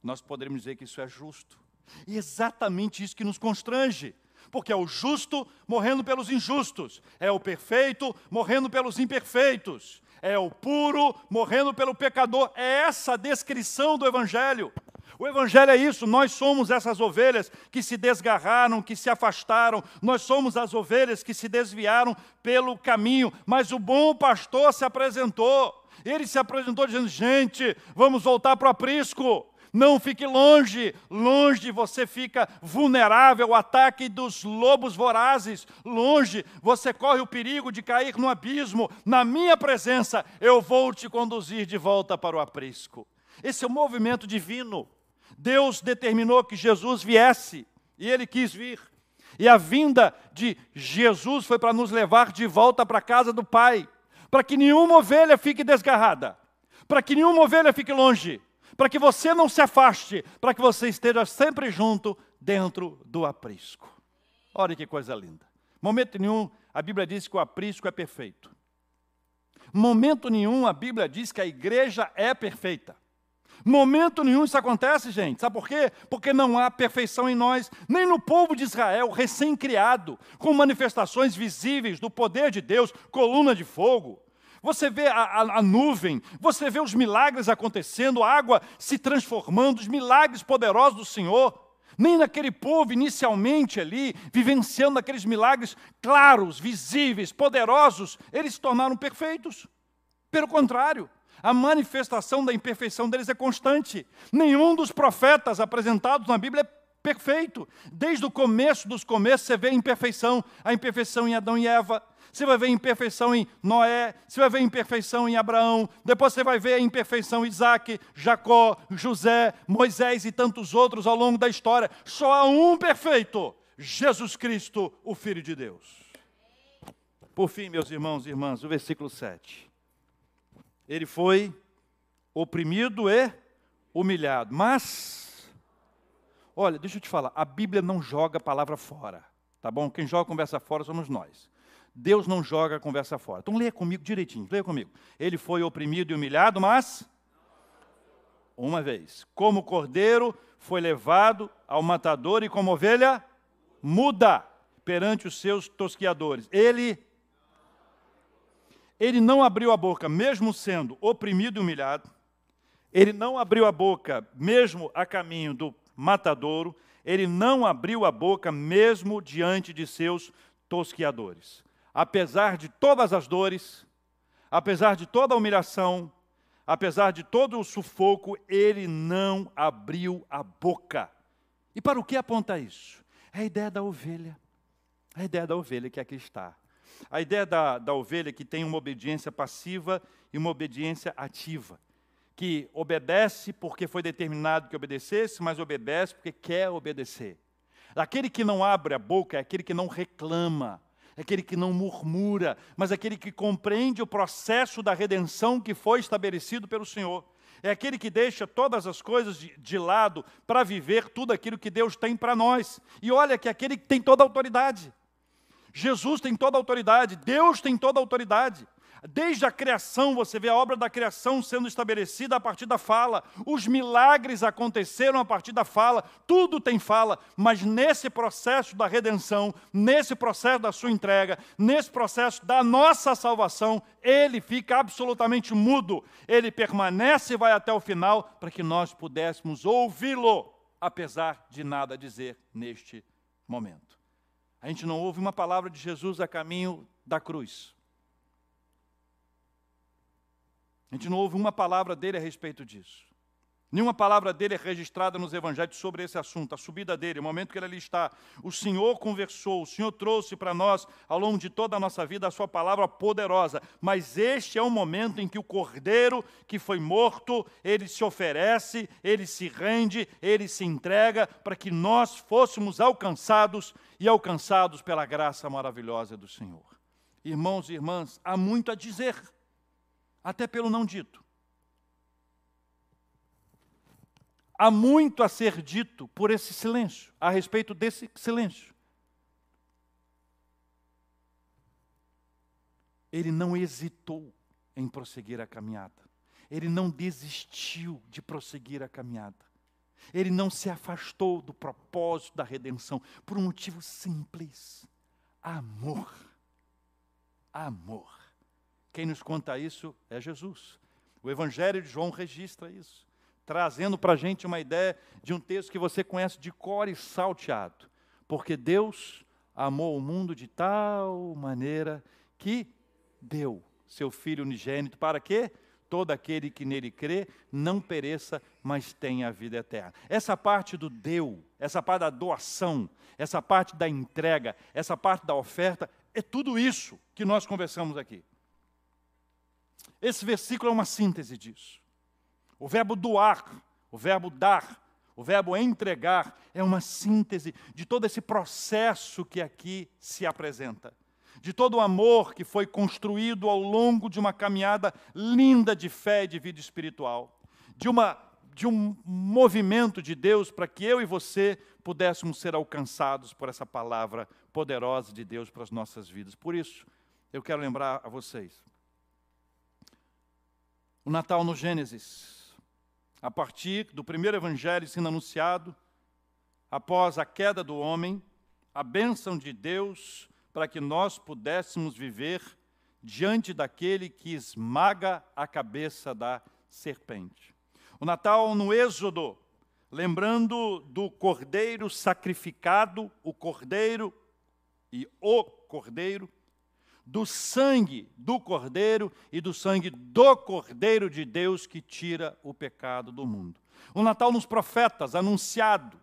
nós poderíamos dizer que isso é justo. E é exatamente isso que nos constrange. Porque é o justo morrendo pelos injustos, é o perfeito morrendo pelos imperfeitos, é o puro morrendo pelo pecador. É essa a descrição do Evangelho. O Evangelho é isso, nós somos essas ovelhas que se desgarraram, que se afastaram, nós somos as ovelhas que se desviaram pelo caminho, mas o bom pastor se apresentou. Ele se apresentou dizendo: gente, vamos voltar para o aprisco. Não fique longe, longe você fica vulnerável ao ataque dos lobos vorazes. Longe você corre o perigo de cair no abismo. Na minha presença, eu vou te conduzir de volta para o aprisco. Esse é o movimento divino. Deus determinou que Jesus viesse e ele quis vir. E a vinda de Jesus foi para nos levar de volta para a casa do Pai, para que nenhuma ovelha fique desgarrada, para que nenhuma ovelha fique longe, para que você não se afaste, para que você esteja sempre junto dentro do aprisco. Olha que coisa linda. Momento nenhum, a Bíblia diz que o aprisco é perfeito. Momento nenhum, a Bíblia diz que a igreja é perfeita. Momento nenhum isso acontece, gente. Sabe por quê? Porque não há perfeição em nós, nem no povo de Israel, recém-criado, com manifestações visíveis do poder de Deus, coluna de fogo, você vê a, a, a, nuvem, você vê os milagres acontecendo, a água se transformando, os milagres poderosos do Senhor. Nem naquele povo inicialmente ali, vivenciando aqueles milagres claros, visíveis, poderosos, eles se tornaram perfeitos. Pelo contrário, a manifestação da imperfeição deles é constante. Nenhum dos profetas apresentados na Bíblia é perfeito. Desde o começo dos começos você vê a imperfeição, a imperfeição em Adão e Eva, você vai ver imperfeição em Noé, você vai ver imperfeição em Abraão, depois você vai ver a imperfeição em Isaac, Jacó, José, Moisés e tantos outros ao longo da história. Só há um perfeito: Jesus Cristo, o Filho de Deus. Por fim, meus irmãos e irmãs, o versículo 7. Ele foi oprimido e humilhado, mas, olha, deixa eu te falar, a Bíblia não joga a palavra fora, tá bom? Quem joga a conversa fora somos nós. Deus não joga a conversa fora. Então leia comigo direitinho, leia comigo. Ele foi oprimido e humilhado, mas uma vez, como cordeiro foi levado ao matador e como ovelha muda perante os seus tosquiadores. Ele ele não abriu a boca, mesmo sendo oprimido e humilhado. Ele não abriu a boca, mesmo a caminho do matadouro. Ele não abriu a boca, mesmo diante de seus tosquiadores. apesar de todas as dores, apesar de toda a humilhação, apesar de todo o sufoco, ele não abriu a boca. E para o que aponta isso? É a ideia da ovelha. A ideia da ovelha que aqui está. A ideia da, da ovelha que tem uma obediência passiva e uma obediência ativa. Que obedece porque foi determinado que obedecesse, mas obedece porque quer obedecer. Aquele que não abre a boca é aquele que não reclama, é aquele que não murmura, mas é aquele que compreende o processo da redenção que foi estabelecido pelo Senhor. É aquele que deixa todas as coisas de, de lado para viver tudo aquilo que Deus tem para nós. E olha que aquele que tem toda a autoridade. Jesus tem toda a autoridade, Deus tem toda a autoridade. Desde a criação, você vê a obra da criação sendo estabelecida a partir da fala. Os milagres aconteceram a partir da fala. Tudo tem fala, mas nesse processo da redenção, nesse processo da sua entrega, nesse processo da nossa salvação, ele fica absolutamente mudo. Ele permanece e vai até o final para que nós pudéssemos ouvi-lo, apesar de nada dizer neste momento. A gente não ouve uma palavra de Jesus a caminho da cruz. A gente não ouve uma palavra dele a respeito disso. Nenhuma palavra dele é registrada nos evangelhos sobre esse assunto, a subida dele, o momento que ele ali está. O Senhor conversou, o Senhor trouxe para nós, ao longo de toda a nossa vida, a sua palavra poderosa. Mas este é o momento em que o cordeiro que foi morto, ele se oferece, ele se rende, ele se entrega para que nós fôssemos alcançados e alcançados pela graça maravilhosa do Senhor. Irmãos e irmãs, há muito a dizer até pelo não dito. Há muito a ser dito por esse silêncio, a respeito desse silêncio. Ele não hesitou em prosseguir a caminhada. Ele não desistiu de prosseguir a caminhada. Ele não se afastou do propósito da redenção por um motivo simples: amor. Amor. Quem nos conta isso é Jesus. O Evangelho de João registra isso, trazendo para a gente uma ideia de um texto que você conhece de cor e salteado. Porque Deus amou o mundo de tal maneira que deu seu Filho unigênito para que todo aquele que nele crê não pereça, mas tenha a vida eterna. Essa parte do deu, essa parte da doação, essa parte da entrega, essa parte da oferta, é tudo isso que nós conversamos aqui. Esse versículo é uma síntese disso. O verbo doar, o verbo dar, o verbo entregar é uma síntese de todo esse processo que aqui se apresenta. De todo o amor que foi construído ao longo de uma caminhada linda de fé e de vida espiritual. De, uma, de um movimento de Deus para que eu e você pudéssemos ser alcançados por essa palavra poderosa de Deus para as nossas vidas. Por isso, eu quero lembrar a vocês o Natal no Gênesis. A partir do primeiro evangelho sendo anunciado, após a queda do homem, a bênção de Deus para que nós pudéssemos viver diante daquele que esmaga a cabeça da serpente. O Natal no Êxodo, lembrando do cordeiro sacrificado, o cordeiro e o cordeiro, do sangue do Cordeiro e do sangue do Cordeiro de Deus que tira o pecado do mundo. O Natal nos profetas, anunciado,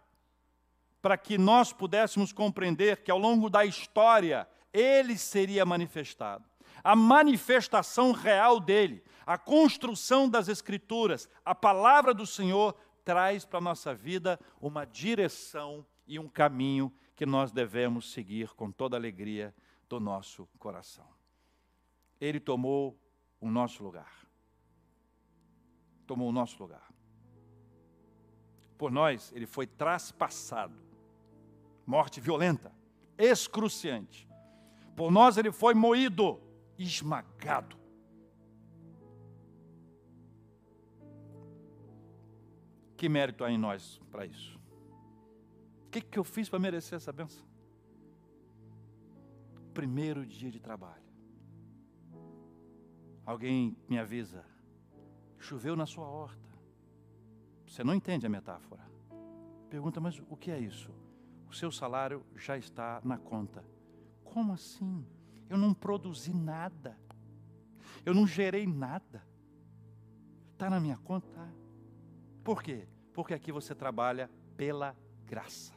para que nós pudéssemos compreender que ao longo da história ele seria manifestado. A manifestação real dele, a construção das Escrituras, a palavra do Senhor traz para a nossa vida uma direção e um caminho que nós devemos seguir com toda alegria do nosso coração. Ele tomou o nosso lugar. Tomou o nosso lugar. Por nós, ele foi traspassado. Morte violenta, excruciante. Por nós, ele foi moído, esmagado. Que mérito há em nós para isso? O que, que eu fiz para merecer essa benção? Primeiro dia de trabalho. Alguém me avisa, choveu na sua horta. Você não entende a metáfora. Pergunta, mas o que é isso? O seu salário já está na conta. Como assim? Eu não produzi nada. Eu não gerei nada. Está na minha conta? Por quê? Porque aqui você trabalha pela graça.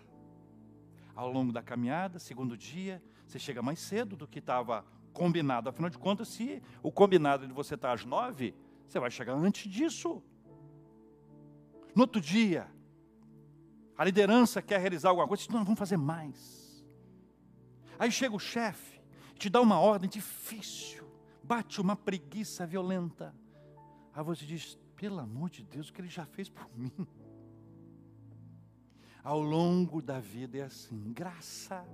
Ao longo da caminhada, segundo dia, você chega mais cedo do que estava combinado. Afinal de contas, se o combinado de você estar às nove, você vai chegar antes disso. No outro dia, a liderança quer realizar alguma coisa, nós vamos fazer mais. Aí chega o chefe, te dá uma ordem difícil, bate uma preguiça violenta. Aí você diz: pelo amor de Deus, o que ele já fez por mim? Ao longo da vida é assim, graça,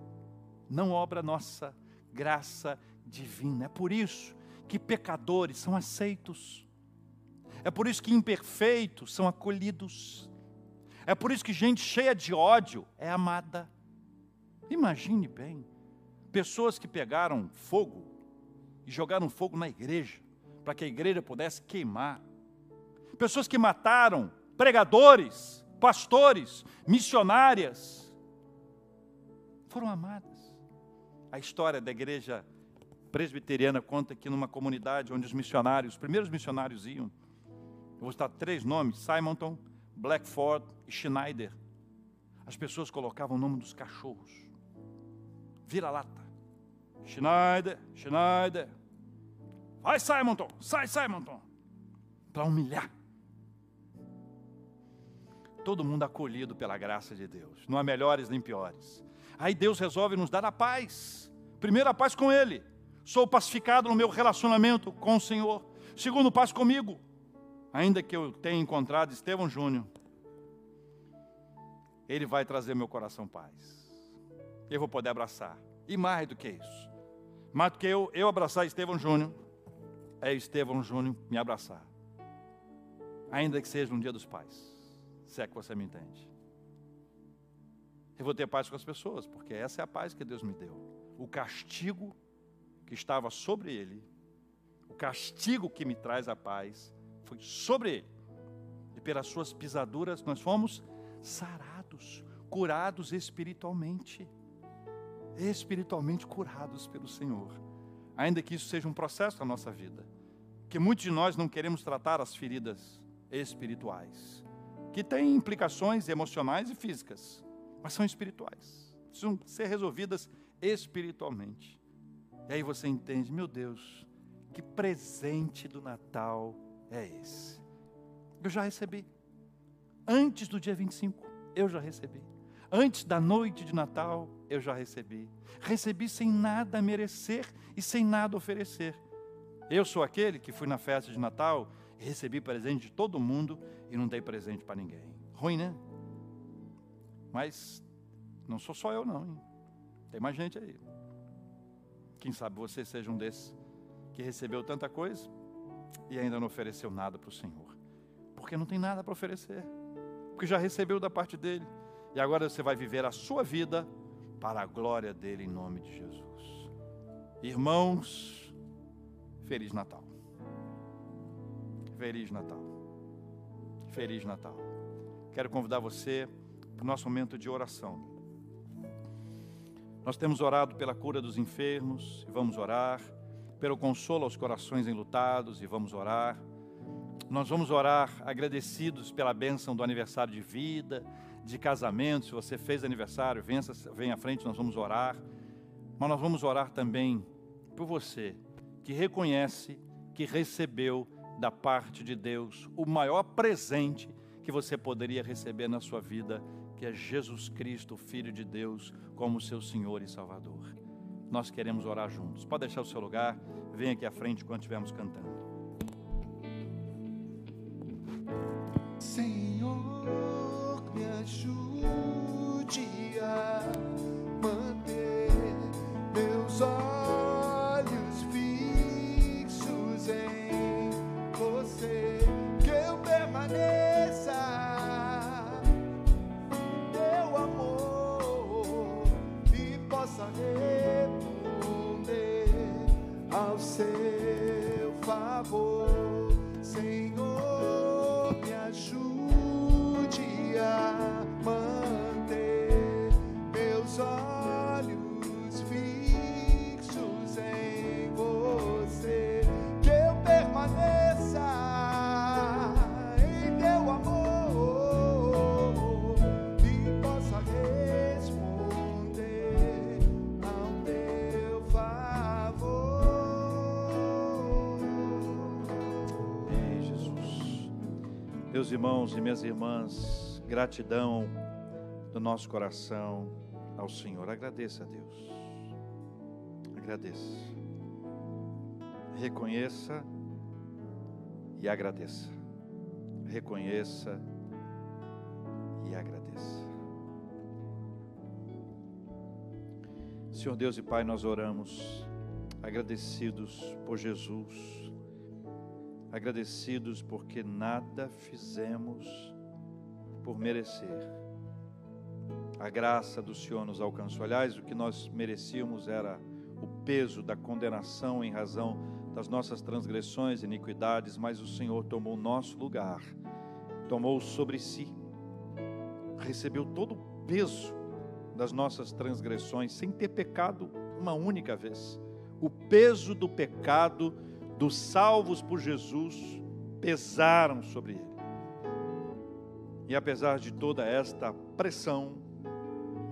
não obra nossa, graça divina. É por isso que pecadores são aceitos. É por isso que imperfeitos são acolhidos. É por isso que gente cheia de ódio é amada. Imagine bem, pessoas que pegaram fogo e jogaram fogo na igreja, para que a igreja pudesse queimar. Pessoas que mataram pregadores, pastores, missionárias, foram amadas. A história da igreja presbiteriana conta que numa comunidade onde os missionários, os primeiros missionários iam, eu vou citar três nomes: Simonton, Blackford e Schneider. As pessoas colocavam o nome dos cachorros. Vira-lata. Schneider, Schneider. Vai, Simonton, sai, Simonton. Para humilhar todo mundo acolhido pela graça de Deus. Não há melhores nem piores. Aí Deus resolve nos dar a paz. Primeiro, a paz com Ele. Sou pacificado no meu relacionamento com o Senhor. Segundo, paz comigo. Ainda que eu tenha encontrado Estevão Júnior, Ele vai trazer meu coração paz. Eu vou poder abraçar. E mais do que isso, mais do que eu, eu abraçar Estevão Júnior, é Estevão Júnior me abraçar. Ainda que seja um dia dos pais se é que você me entende. Eu vou ter paz com as pessoas, porque essa é a paz que Deus me deu. O castigo que estava sobre ele, o castigo que me traz a paz, foi sobre ele. E pelas suas pisaduras nós fomos sarados, curados espiritualmente. Espiritualmente curados pelo Senhor. Ainda que isso seja um processo na nossa vida. Que muitos de nós não queremos tratar as feridas espirituais que têm implicações emocionais e físicas, mas são espirituais. Precisam ser resolvidas espiritualmente. E aí você entende, meu Deus, que presente do Natal é esse? Eu já recebi. Antes do dia 25, eu já recebi. Antes da noite de Natal, eu já recebi. Recebi sem nada merecer e sem nada oferecer. Eu sou aquele que fui na festa de Natal Recebi presente de todo mundo e não dei presente para ninguém. Ruim, né? Mas não sou só eu, não. Hein? Tem mais gente aí. Quem sabe você seja um desses que recebeu tanta coisa e ainda não ofereceu nada para o Senhor. Porque não tem nada para oferecer. Porque já recebeu da parte dele. E agora você vai viver a sua vida para a glória dele em nome de Jesus. Irmãos, Feliz Natal. Feliz Natal. Feliz Natal. Quero convidar você nosso momento de oração. Nós temos orado pela cura dos enfermos e vamos orar, pelo consolo aos corações enlutados e vamos orar. Nós vamos orar agradecidos pela bênção do aniversário de vida, de casamento. Se você fez aniversário, venha, venha à frente, nós vamos orar. Mas nós vamos orar também por você que reconhece que recebeu da parte de Deus, o maior presente que você poderia receber na sua vida, que é Jesus Cristo, Filho de Deus, como seu Senhor e Salvador. Nós queremos orar juntos. Pode deixar o seu lugar, vem aqui à frente quando estivermos cantando. Senhor, me ajude a manter meus olhos. Meus irmãos e minhas irmãs, gratidão do nosso coração ao Senhor. Agradeça a Deus. Agradeça. Reconheça e agradeça. Reconheça e agradeça. Senhor Deus e Pai, nós oramos agradecidos por Jesus, agradecidos porque nada fizemos por merecer. A graça do Senhor nos alcançou. Aliás, o que nós merecíamos era o peso da condenação em razão das nossas transgressões e iniquidades, mas o Senhor tomou nosso lugar, tomou sobre si, recebeu todo o peso das nossas transgressões, sem ter pecado uma única vez. O peso do pecado dos salvos por Jesus pesaram sobre ele. E apesar de toda esta pressão,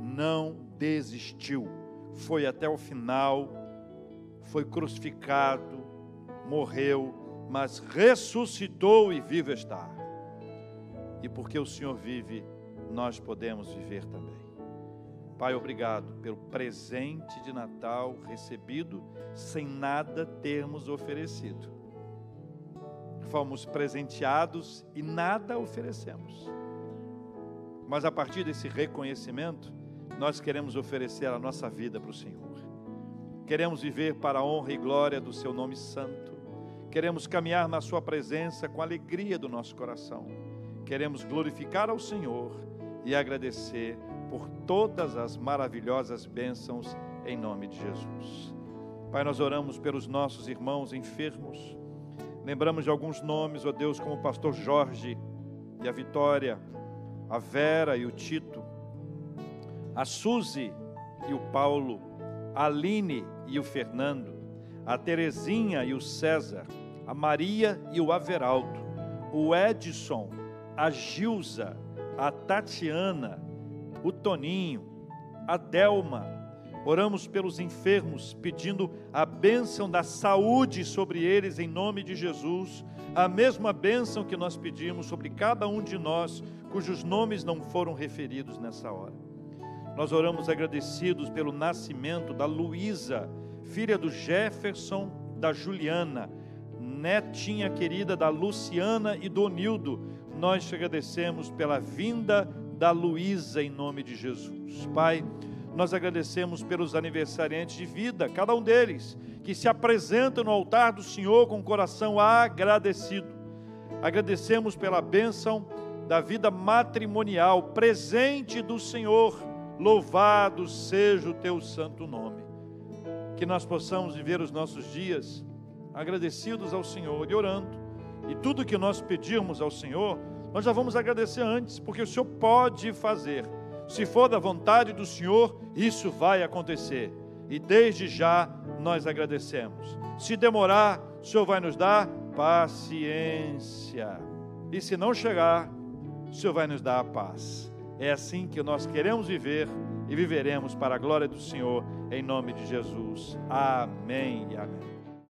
não desistiu, foi até o final, foi crucificado, morreu, mas ressuscitou e vivo está. E porque o Senhor vive, nós podemos viver também. Pai, obrigado pelo presente de Natal recebido sem nada termos oferecido. Fomos presenteados e nada oferecemos. Mas a partir desse reconhecimento, nós queremos oferecer a nossa vida para o Senhor. Queremos viver para a honra e glória do Seu nome santo. Queremos caminhar na Sua presença com alegria do nosso coração. Queremos glorificar ao Senhor e agradecer por todas as maravilhosas bênçãos em nome de Jesus. Pai, nós oramos pelos nossos irmãos enfermos. Lembramos de alguns nomes, ó Deus, como o pastor Jorge e a Vitória, a Vera e o Tito, a Suzy e o Paulo, a Aline e o Fernando, a Terezinha e o César, a Maria e o Averaldo, o Edson, a Gilza, a Tatiana, o Toninho, a Delma. Oramos pelos enfermos, pedindo a bênção da saúde sobre eles em nome de Jesus, a mesma bênção que nós pedimos sobre cada um de nós cujos nomes não foram referidos nessa hora. Nós oramos agradecidos pelo nascimento da Luísa, filha do Jefferson, da Juliana, netinha querida da Luciana e do Nildo. Nós te agradecemos pela vinda da Luísa, em nome de Jesus. Pai, nós agradecemos pelos aniversariantes de vida, cada um deles, que se apresentam no altar do Senhor com o coração agradecido. Agradecemos pela bênção da vida matrimonial, presente do Senhor. Louvado seja o teu santo nome. Que nós possamos viver os nossos dias agradecidos ao Senhor e orando. E tudo que nós pedirmos ao Senhor, nós já vamos agradecer antes, porque o Senhor pode fazer. Se for da vontade do Senhor, isso vai acontecer. E desde já nós agradecemos. Se demorar, o Senhor vai nos dar paciência. E se não chegar, o Senhor vai nos dar a paz. É assim que nós queremos viver e viveremos para a glória do Senhor, em nome de Jesus. Amém e amém.